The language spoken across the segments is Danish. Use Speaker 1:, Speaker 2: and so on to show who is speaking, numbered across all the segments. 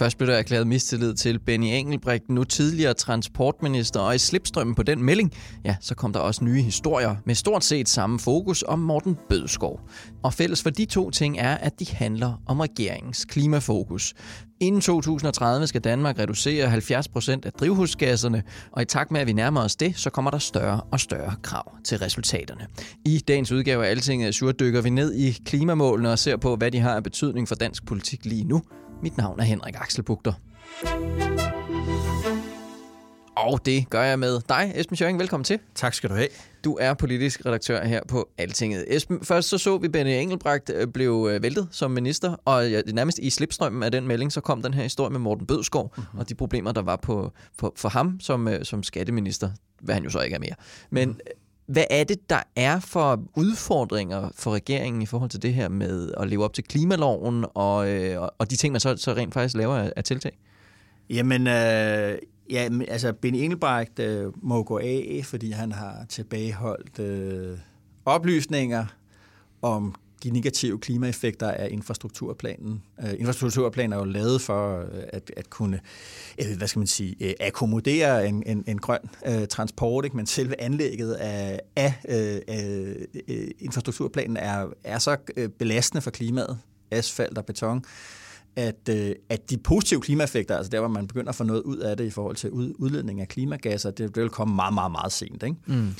Speaker 1: Først blev der erklæret mistillid til Benny Engelbrecht, nu tidligere transportminister, og i slipstrømmen på den melding, ja, så kom der også nye historier med stort set samme fokus om Morten Bødskov. Og fælles for de to ting er, at de handler om regeringens klimafokus. Inden 2030 skal Danmark reducere 70 procent af drivhusgasserne, og i takt med, at vi nærmer os det, så kommer der større og større krav til resultaterne. I dagens udgave af Altinget Azure dykker vi ned i klimamålene og ser på, hvad de har af betydning for dansk politik lige nu. Mit navn er Henrik Axelbugter. Og det gør jeg med dig, Esben Schøring. Velkommen til.
Speaker 2: Tak skal du have.
Speaker 1: Du er politisk redaktør her på Altinget. Esben, først så så vi, at Benny Engelbrecht øh, blev øh, væltet som minister, og nærmest i slipstrømmen af den melding, så kom den her historie med Morten Bødskov mm-hmm. og de problemer, der var på, for, for ham som, øh, som skatteminister, hvad han jo så ikke er mere. Men mm. Hvad er det, der er for udfordringer for regeringen i forhold til det her med at leve op til klimaloven og, øh, og de ting, man så, så rent faktisk laver af, af tiltag?
Speaker 2: Jamen, øh, ja, altså Benny Engelbrecht øh, må gå af, fordi han har tilbageholdt øh, oplysninger om de negative klimaeffekter af infrastrukturplanen. Øh, infrastrukturplanen er jo lavet for øh, at, at kunne, øh, hvad skal man sige, øh, akkommodere en, en, en grøn øh, transport, ikke? men selve anlægget af, af øh, øh, infrastrukturplanen er, er så øh, belastende for klimaet, asfalt og beton, at, øh, at de positive klimaeffekter, altså der, hvor man begynder at få noget ud af det i forhold til ud, udledning af klimagasser, det, det vil komme meget, meget, meget sent. Ikke? Mm.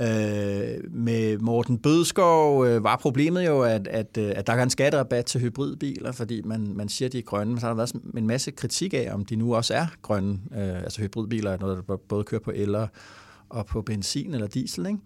Speaker 2: Øh, med Morten Bødskov øh, var problemet jo, at, at, øh, at der er en skatterabat til hybridbiler, fordi man, man siger, at de er grønne. Men så har der været en masse kritik af, om de nu også er grønne. Øh, altså hybridbiler er noget, der både kører på el og på benzin eller diesel. Ikke?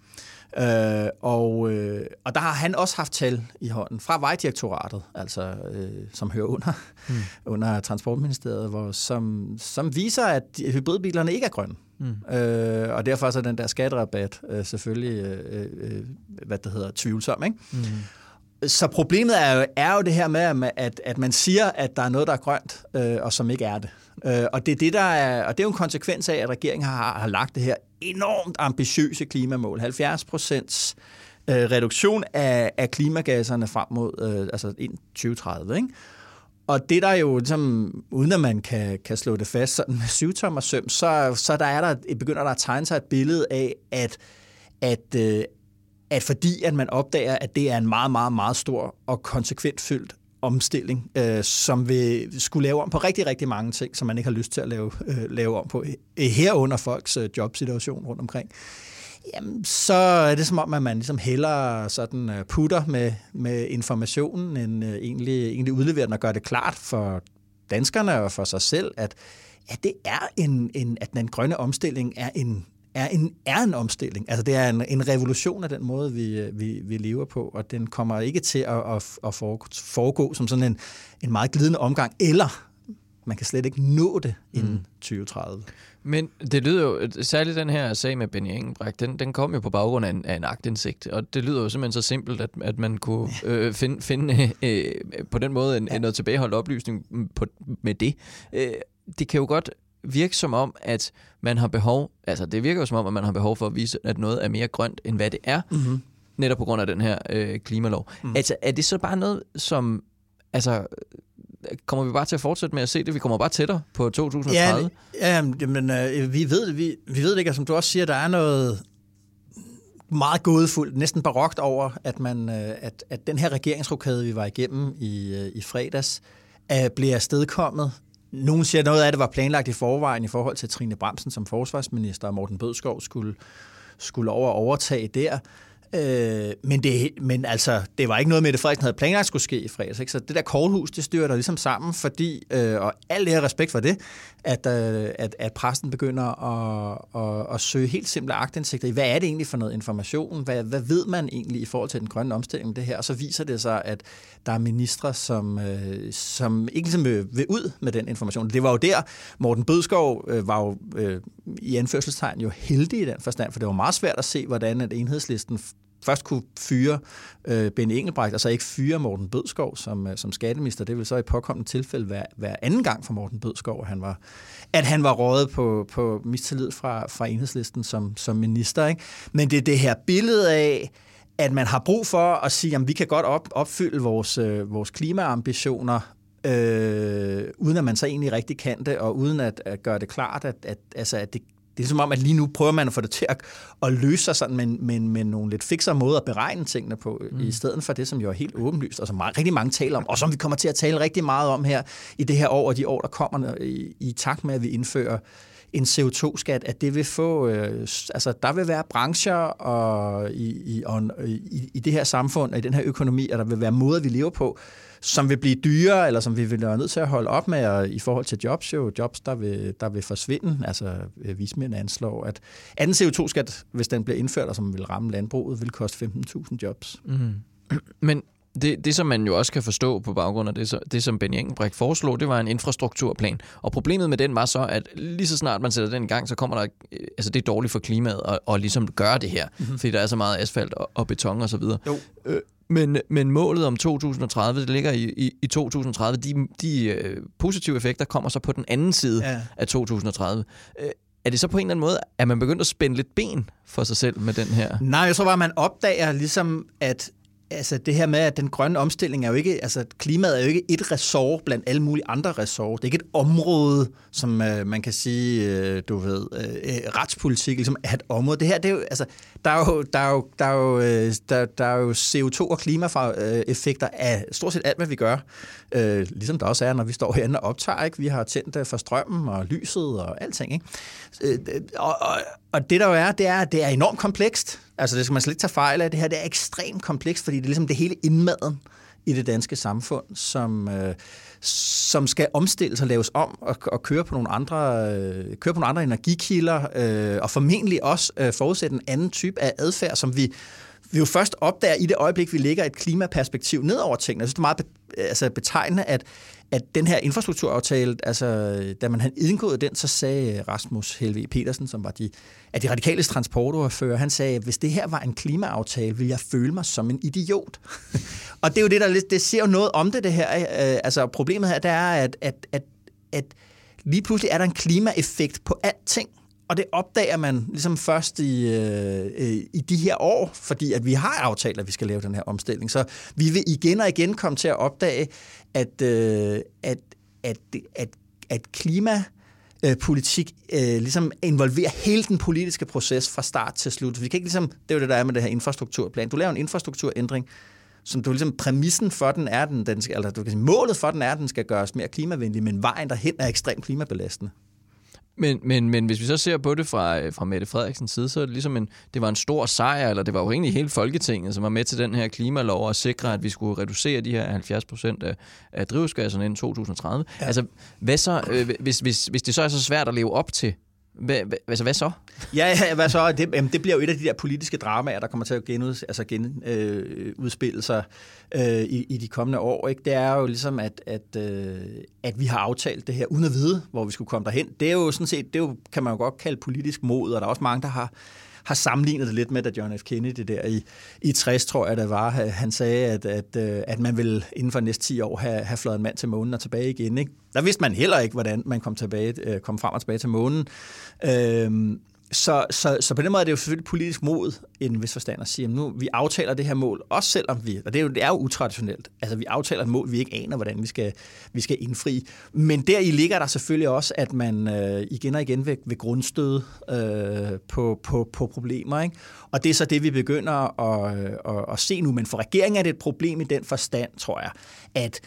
Speaker 2: Øh, og, øh, og der har han også haft tal i hånden fra Vejdirektoratet, altså øh, som hører under, mm. under Transportministeriet, hvor, som, som viser, at hybridbilerne ikke er grønne. Mm. Øh, og derfor er så den der skatterabat øh, selvfølgelig, øh, øh, hvad det hedder, tvivlsom. Ikke? Mm. Så problemet er jo, er jo det her med, at, at man siger, at der er noget, der er grønt, øh, og som ikke er det. Øh, og det er det, der er, og det er jo en konsekvens af, at regeringen har, har lagt det her enormt ambitiøse klimamål. 70 procents øh, reduktion af, af klimagasserne frem mod øh, altså 2030. Ikke? Og det der jo, ligesom, uden at man kan, kan slå det fast sådan med syvtommer søm, så, så der er der, begynder der at tegne sig et billede af, at, at, øh, at fordi at man opdager, at det er en meget, meget, meget stor og konsekvent fyldt omstilling, øh, som vil skulle lave om på rigtig, rigtig mange ting, som man ikke har lyst til at lave, øh, lave om på, øh, herunder folks øh, jobsituation rundt omkring, jamen, så er det som om, at man ligesom hellere sådan øh, putter med, med informationen, end øh, egentlig, egentlig udleverer den og gør det klart for danskerne og for sig selv, at, at det er en, en, at den grønne omstilling er en, er en, er en omstilling. Altså det er en, en revolution af den måde, vi, øh, vi, vi lever på, og den kommer ikke til at, at, at foregå som sådan en, en meget glidende omgang, eller man kan slet ikke nå det inden mm. 2030.
Speaker 1: Men det lyder jo, særligt den her sag med Benny Engelbrecht, den, den kom jo på baggrund af en, af en agtindsigt, og det lyder jo simpelthen så simpelt, at, at man kunne øh, finde, finde øh, på den måde en, ja. noget tilbageholdt oplysning på, med det. Øh, det kan jo godt virke som om, at man har behov, altså det virker jo som om, at man har behov for at vise, at noget er mere grønt, end hvad det er, mm-hmm. netop på grund af den her øh, klimalov. Mm. Altså er det så bare noget, som, altså kommer vi bare til at fortsætte med at se det? Vi kommer bare tættere på 2030?
Speaker 2: Ja, ja men øh, vi, ved, vi, vi ved det ikke, som du også siger, der er noget meget gådefuldt, næsten barokt over, at, man, øh, at, at den her regeringsrokade, vi var igennem i, øh, i fredags, øh, bliver afstedkommet nogen siger, at noget af det var planlagt i forvejen i forhold til Trine Bremsen som forsvarsminister, og Morten Bødskov skulle, skulle over overtage der. Øh, men, det, men altså, det var ikke noget, Mette Frederiksen havde planlagt skulle ske i fredags. Ikke? Så det der korthus, det styrer der ligesom sammen, fordi, øh, og alt det her respekt for det, at, øh, at, at præsten begynder at, at, at søge helt simple agtindsigter i, hvad er det egentlig for noget information? Hvad, hvad ved man egentlig i forhold til den grønne omstilling det her? Og så viser det sig, at der er ministre, som, øh, som ikke ligesom vil, vil ud med den information. Det var jo der, Morten Bødskov øh, var jo øh, i anførselstegn jo heldig i den forstand, for det var meget svært at se, hvordan at enhedslisten først kunne fyre øh, Ben Engelbrecht, og så ikke fyre Morten Bødskov som, øh, som skatteminister. Det vil så i påkommende tilfælde være, være anden gang for Morten Bødskov, at han var, at han var rådet på, på mistillid fra, fra enhedslisten som, som minister. Ikke? Men det er det her billede af, at man har brug for at sige, at vi kan godt op, opfylde vores, øh, vores klimaambitioner, øh, uden at man så egentlig rigtig kan det, og uden at, at gøre det klart, at, at, altså, at det, det er som om, at lige nu prøver man at få det til at, at løse sig sådan med, med, med nogle lidt fikser måder at beregne tingene på, mm. i stedet for det, som jo er helt åbenlyst, og som meget, rigtig mange taler om, og som vi kommer til at tale rigtig meget om her i det her år og de år, der kommer i, i takt med, at vi indfører en CO2-skat, at det vil få, øh, altså der vil være brancher og i, i, og, i, i det her samfund og i den her økonomi, at der vil være måder, vi lever på, som vil blive dyre, eller som vi vil være nødt til at holde op med og i forhold til jobs, jo jobs, der vil, der vil forsvinde. Altså øh, vismænd anslår, at anden CO2-skat, hvis den bliver indført, og som vil ramme landbruget, vil koste 15.000 jobs. Mm.
Speaker 1: Men det, det, som man jo også kan forstå på baggrund af det, det som Benny Engelbrecht foreslog, det var en infrastrukturplan. Og problemet med den var så, at lige så snart man sætter den i gang, så kommer der, altså det er dårligt for klimaet at, at ligesom gøre det her, mm-hmm. fordi der er så meget asfalt og, og beton og så videre. Jo. Øh, men, men målet om 2030, det ligger i, i, i 2030, de, de øh, positive effekter kommer så på den anden side ja. af 2030. Øh, er det så på en eller anden måde, at man begyndt at spænde lidt ben for sig selv med den her?
Speaker 2: Nej, jeg tror bare, man opdager ligesom, at altså det her med, at den grønne omstilling er jo ikke, altså klimaet er jo ikke et ressort blandt alle mulige andre ressort. Det er ikke et område, som øh, man kan sige, øh, du ved, øh, øh, retspolitik ligesom er et område. Det her, det er jo, altså, der er jo, der er jo, der er jo, øh, der, der er jo CO2 og klimaeffekter af stort set alt, hvad vi gør. Øh, ligesom der også er, når vi står herinde og optager. Ikke? Vi har tændt øh, for strømmen og lyset og alting. Ikke? Øh, øh, og, og, og det der jo er, det er, at det er enormt komplekst. Altså det skal man slet ikke tage fejl af. Det her det er ekstremt komplekst, fordi det er ligesom det hele indmaden i det danske samfund, som, øh, som skal omstilles og laves om og, og køre på nogle andre, øh, køre på nogle andre energikilder, øh, og formentlig også øh, forudsætte en anden type af adfærd, som vi vi jo først opdager i det øjeblik, vi lægger et klimaperspektiv ned over tingene. Jeg synes, det er meget altså betegnende, at, at den her infrastrukturaftale, altså da man havde indgået den, så sagde Rasmus Helve Petersen, som var de, af de radikale transportordfører, han sagde, at hvis det her var en klimaaftale, ville jeg føle mig som en idiot. og det er jo det, der det ser jo noget om det, det her. Øh, altså problemet her, det er, at, at, at, at lige pludselig er der en klimaeffekt på alting. Og det opdager man ligesom først i, øh, øh, i de her år, fordi at vi har aftalt, at vi skal lave den her omstilling. Så vi vil igen og igen komme til at opdage, at, øh, at, at, at, at klima politik øh, ligesom involverer hele den politiske proces fra start til slut. Vi kan ikke ligesom, det er jo det, der er med det her infrastrukturplan. Du laver en infrastrukturændring, som du ligesom præmissen for den er, den, den skal, eller du kan sige, målet for den er, at den skal gøres mere klimavenlig, men vejen derhen er ekstremt klimabelastende.
Speaker 1: Men, men, men hvis vi så ser på det fra, øh, fra Mette Frederiksens side, så er det ligesom en, det var en stor sejr, eller det var jo egentlig hele Folketinget, som var med til den her klimalov og sikre, at vi skulle reducere de her 70 procent af, af drivhusgasserne inden 2030. Ja. Altså, hvad så, øh, hvis, hvis, hvis det så er så svært at leve op til, hvad, hvad, altså, hvad så?
Speaker 2: Ja, ja hvad så? Det, jamen, det bliver jo et af de der politiske dramaer, der kommer til at genud, altså gen, øh, udspille sig øh, i, i de kommende år. Ikke? Det er jo ligesom, at, at, øh, at vi har aftalt det her uden at vide, hvor vi skulle komme derhen. Det er jo sådan set, det er jo, kan man jo godt kalde politisk mod, og der er også mange, der har har sammenlignet det lidt med, da John F. Kennedy der i, i 60, tror jeg, det var. Han sagde, at, at, øh, at man vil inden for næste 10 år have, have fløjet en mand til månen og tilbage igen. Ikke? Der vidste man heller ikke, hvordan man kom, tilbage, øh, kom frem og tilbage til månen. Øhm, så, så, så på den måde er det jo selvfølgelig politisk mod en vis forstand at sige, at nu vi aftaler det her mål, også selvom vi, og det er jo, det er jo utraditionelt, altså vi aftaler et mål, vi ikke aner, hvordan vi skal, vi skal indfri. Men der i ligger der selvfølgelig også, at man øh, igen og igen vil, vil grundstøde øh, på, på, på problemer. Ikke? Og det er så det, vi begynder at, øh, at, at se nu. Men for regeringen er det et problem i den forstand, tror jeg, at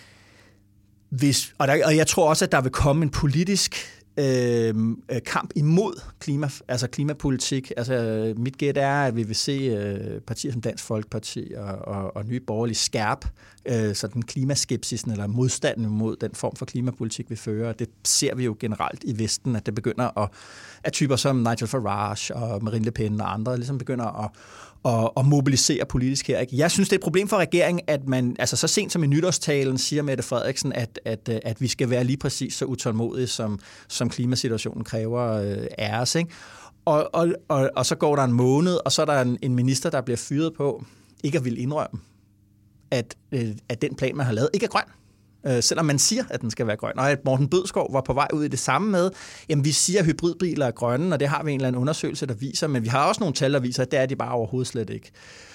Speaker 2: hvis, og, der, og jeg tror også, at der vil komme en politisk Øh, øh, kamp imod klima, altså klimapolitik. Altså, mit gæt er, at vi vil se øh, partier som Dansk Folkeparti og, og, og Nye Borgerlige skærp øh, sådan klimaskepsisen eller modstanden mod den form for klimapolitik, vi fører. Det ser vi jo generelt i Vesten, at det begynder at, at typer som Nigel Farage og Marine Le Pen og andre ligesom begynder at, og, og mobilisere politisk her. Ikke? Jeg synes, det er et problem for regeringen, at man altså så sent som i nytårstalen siger Mette Frederiksen, at, at, at vi skal være lige præcis så utålmodige, som, som klimasituationen kræver øh, af os. Ikke? Og, og, og, og så går der en måned, og så er der en, en minister, der bliver fyret på, ikke at vil indrømme, at, øh, at den plan, man har lavet, ikke er grøn øh, selvom man siger, at den skal være grøn. Og at Morten Bødskov var på vej ud i det samme med, jamen vi siger, at hybridbiler er grønne, og det har vi en eller anden undersøgelse, der viser, men vi har også nogle tal, der viser, at det er de bare overhovedet slet ikke.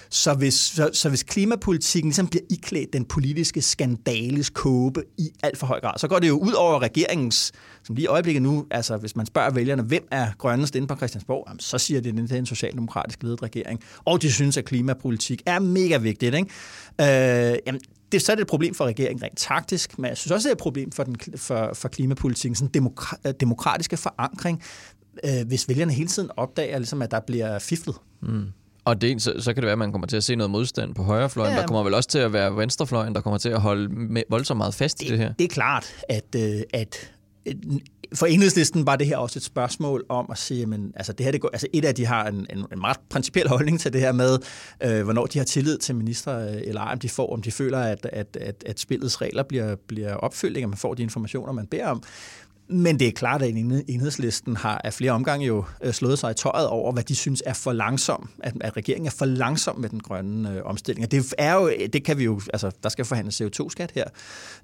Speaker 2: Så hvis, så, så hvis klimapolitikken ligesom bliver iklædt den politiske skandales kåbe i alt for høj grad, så går det jo ud over regeringens, som lige i øjeblikket nu, altså hvis man spørger vælgerne, hvem er grønnest inde på Christiansborg, jamen, så siger det, at det er en socialdemokratisk ledet regering. Og de synes, at klimapolitik er mega vigtigt. Ikke? Øh, jamen, det, så er det et problem for regeringen rent taktisk, men jeg synes også, det er et problem for, den, for, for klimapolitikken, sådan demokra, demokratiske forankring, øh, hvis vælgerne hele tiden opdager, ligesom, at der bliver fiflet. Mm.
Speaker 1: Og det, så, så kan det være, at man kommer til at se noget modstand på højrefløjen. Ja, der kommer vel også til at være venstrefløjen, der kommer til at holde med, voldsomt meget fast
Speaker 2: det,
Speaker 1: i det her.
Speaker 2: Det er klart, at, øh, at for enhedslisten var det her også et spørgsmål om at sige, men altså det her, det går, altså et af de har en, en, en meget principiel holdning til det her med, øh, hvornår de har tillid til minister øh, eller ej, om de får, om de føler, at, at, at, at spillets regler bliver, bliver opfyldt, at man får de informationer, man beder om. Men det er klart, at enhedslisten har af flere omgange jo øh, slået sig i tøjet over, hvad de synes er for langsom, at, at regeringen er for langsom med den grønne øh, omstilling. Og det er jo, det kan vi jo, altså der skal forhandles CO2-skat her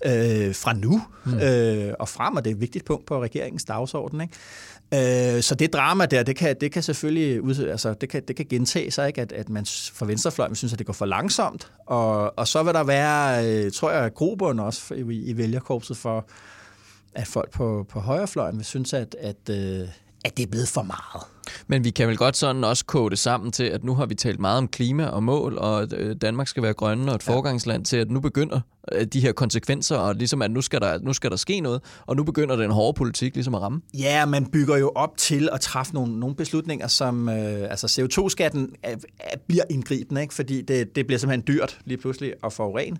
Speaker 2: øh, fra nu mm. øh, og frem, og det er et vigtigt punkt på regeringens dagsorden. Ikke? Øh, så det drama der, det kan, det kan selvfølgelig ud, altså, det kan, det kan gentage sig, ikke? At, at man fra venstrefløjen synes, at det går for langsomt, og, og så vil der være, øh, tror jeg, grobund også i, i vælgerkorpset for, at folk på, på højrefløjen vil synes, at, at, øh, at det er blevet for meget.
Speaker 1: Men vi kan vel godt sådan også kode det sammen til, at nu har vi talt meget om klima og mål, og at øh, Danmark skal være grønne og et ja. forgangsland til, at nu begynder øh, de her konsekvenser, og ligesom at nu skal, der, nu skal der ske noget, og nu begynder den hårde politik ligesom at ramme.
Speaker 2: Ja, man bygger jo op til at træffe nogle, nogle beslutninger, som øh, altså CO2-skatten er, er, bliver indgribende, ikke? fordi det, det bliver simpelthen dyrt lige pludselig at forurene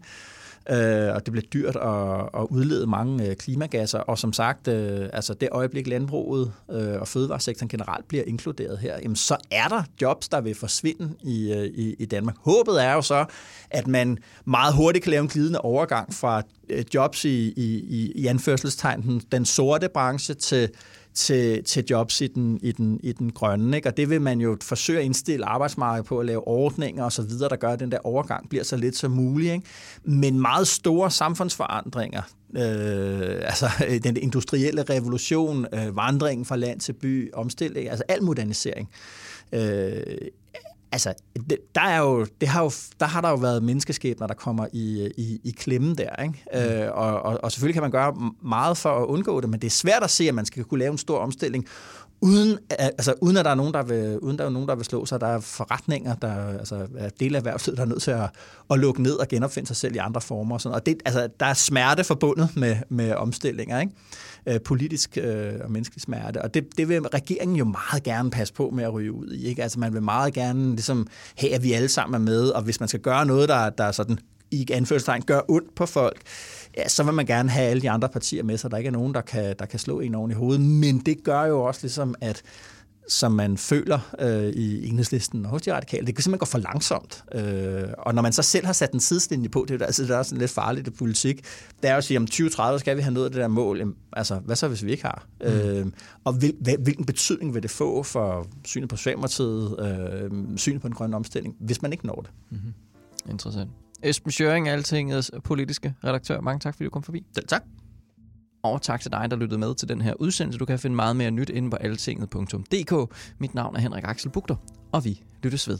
Speaker 2: øh, og det bliver dyrt at, at udlede mange øh, klimagasser. Og som sagt, øh, altså det øjeblik landbruget øh, og fødevaresektoren generelt bliver inkluderet her, jamen så er der jobs, der vil forsvinde i, øh, i, i Danmark. Håbet er jo så, at man meget hurtigt kan lave en glidende overgang fra øh, jobs i, i, i anførselstegn, den, den sorte branche til til, til jobs i den, i den, i den grønne. Ikke? Og det vil man jo forsøge at indstille arbejdsmarkedet på at lave ordninger osv., der gør, at den der overgang bliver så lidt som muligt. Ikke? Men meget store samfundsforandringer, øh, altså øh, den industrielle revolution, øh, vandringen fra land til by, omstilling, altså al modernisering, øh, altså, det, der, er jo, det har jo, der har der jo været menneskeskæbner, der kommer i, i, i klemme der. Ikke? Mm. Øh, og, og, og selvfølgelig kan man gøre meget for at undgå det, men det er svært at se, at man skal kunne lave en stor omstilling, uden, altså, uden at der er nogen, der vil, uden der er nogen, der vil slå sig. Der er forretninger, der altså, er del af erhvervslivet, der er nødt til at, at lukke ned og genopfinde sig selv i andre former. Og, sådan. og det, altså, der er smerte forbundet med, med omstillinger. Ikke? øh, politisk øh, og menneskelig smerte. Og det, det vil regeringen jo meget gerne passe på med at ryge ud i. Ikke? Altså man vil meget gerne ligesom, have, at vi alle sammen er med, og hvis man skal gøre noget, der, der sådan i anførselstegn gør ondt på folk, ja, så vil man gerne have alle de andre partier med, så der ikke er nogen, der kan, der kan slå en oven i hovedet. Men det gør jo også ligesom, at som man føler øh, i enhedslisten og hos de radikale. Det kan simpelthen gå for langsomt. Øh, og når man så selv har sat en sidslinje på, det er, altså, det er også lidt farligt i politik, det er jo at sige, om 2030 skal vi have nået det der mål. Jamen, altså, hvad så, hvis vi ikke har? Mm. Øh, og hvil, hvilken betydning vil det få for synet på Socialdemokratiet, øh, synet på den grønne omstilling, hvis man ikke når det?
Speaker 1: Mm-hmm. Interessant. Esben Schøring, Altingets politiske redaktør. Mange tak, fordi du kom forbi.
Speaker 2: Selv tak.
Speaker 1: Og tak til dig, der lyttede med til den her udsendelse. Du kan finde meget mere nyt inde på altinget.dk. Mit navn er Henrik Axel Bugter, og vi lyttes ved.